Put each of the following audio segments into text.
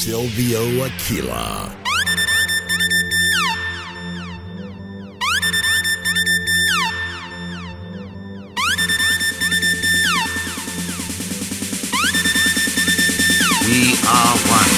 Silvio Aquila. We are one.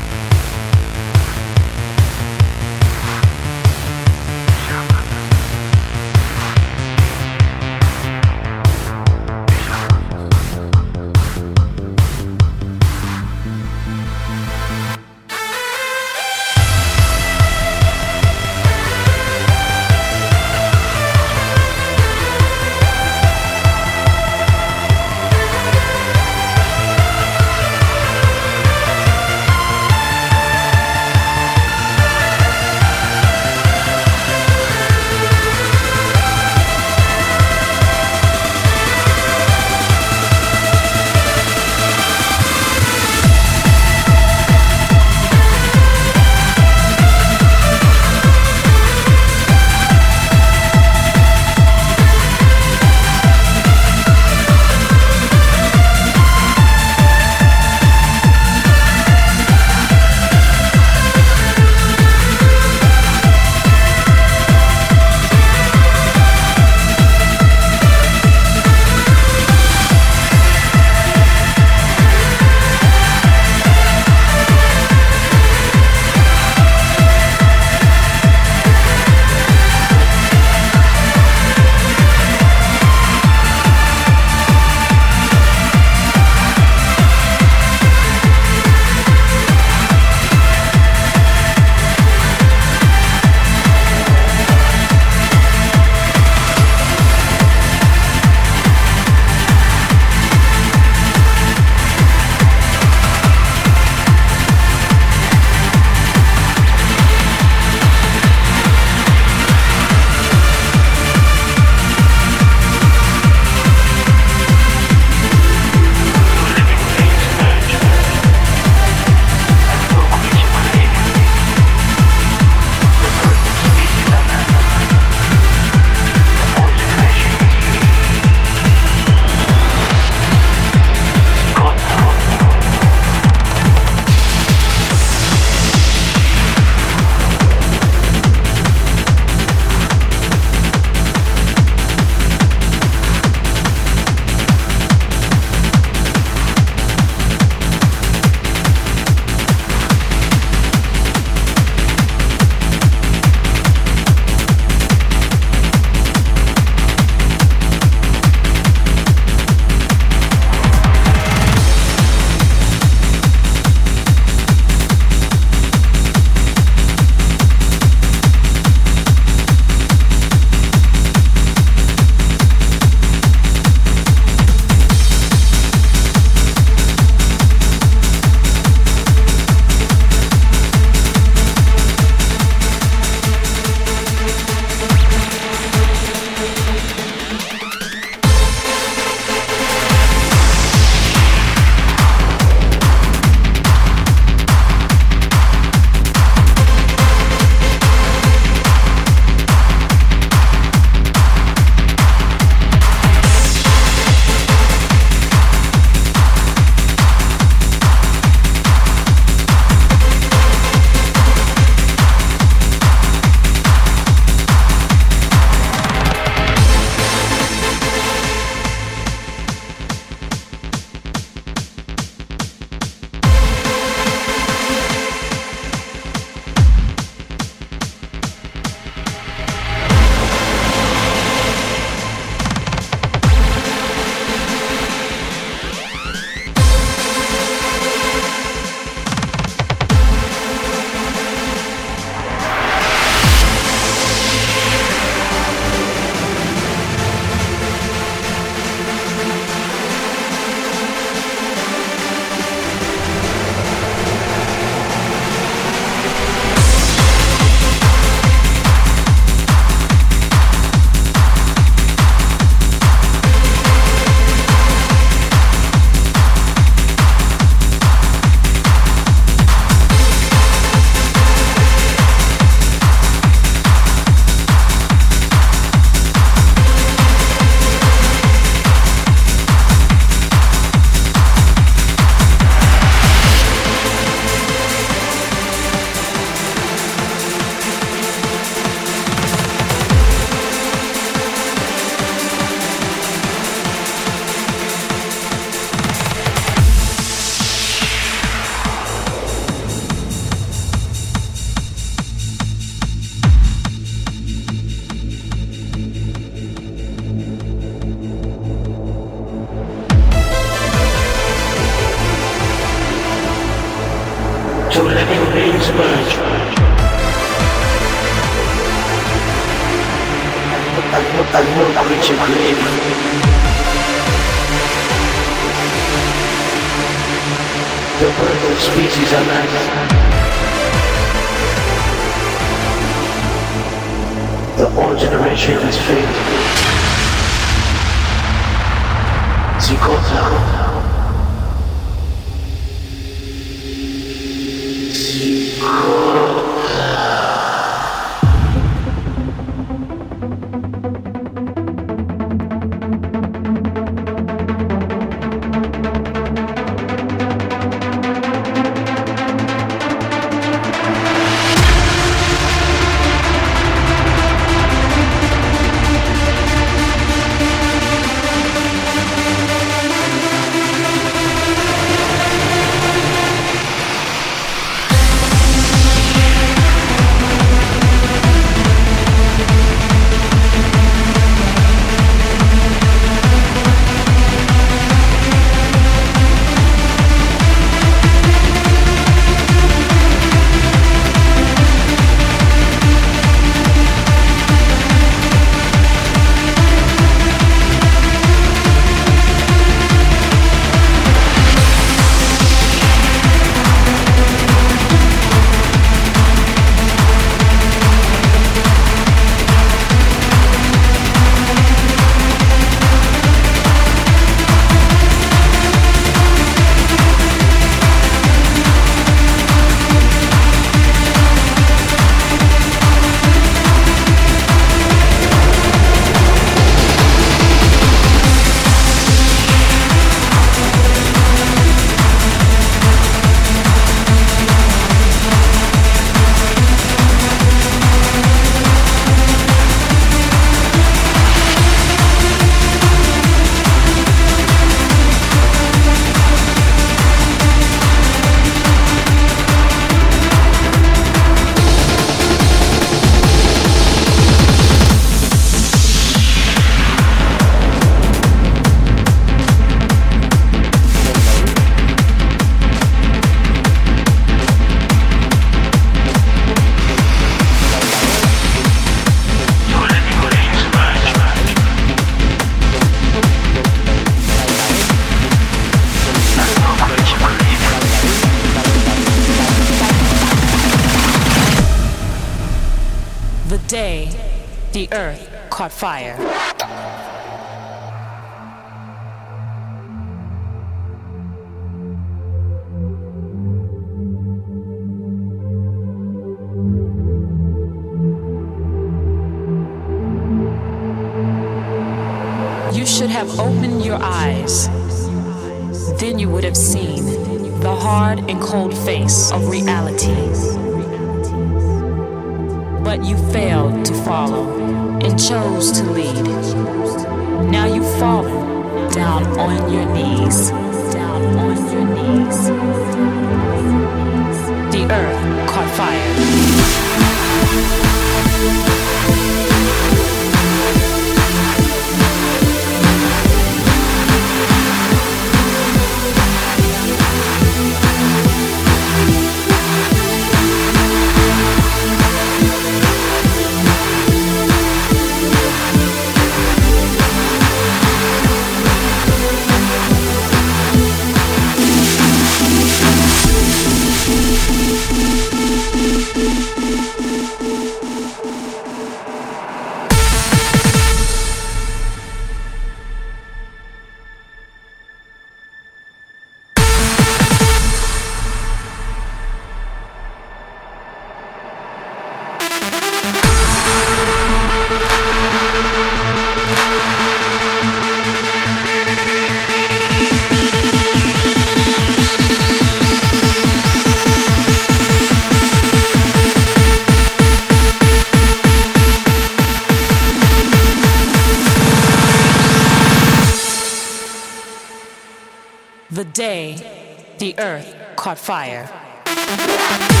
caught fire.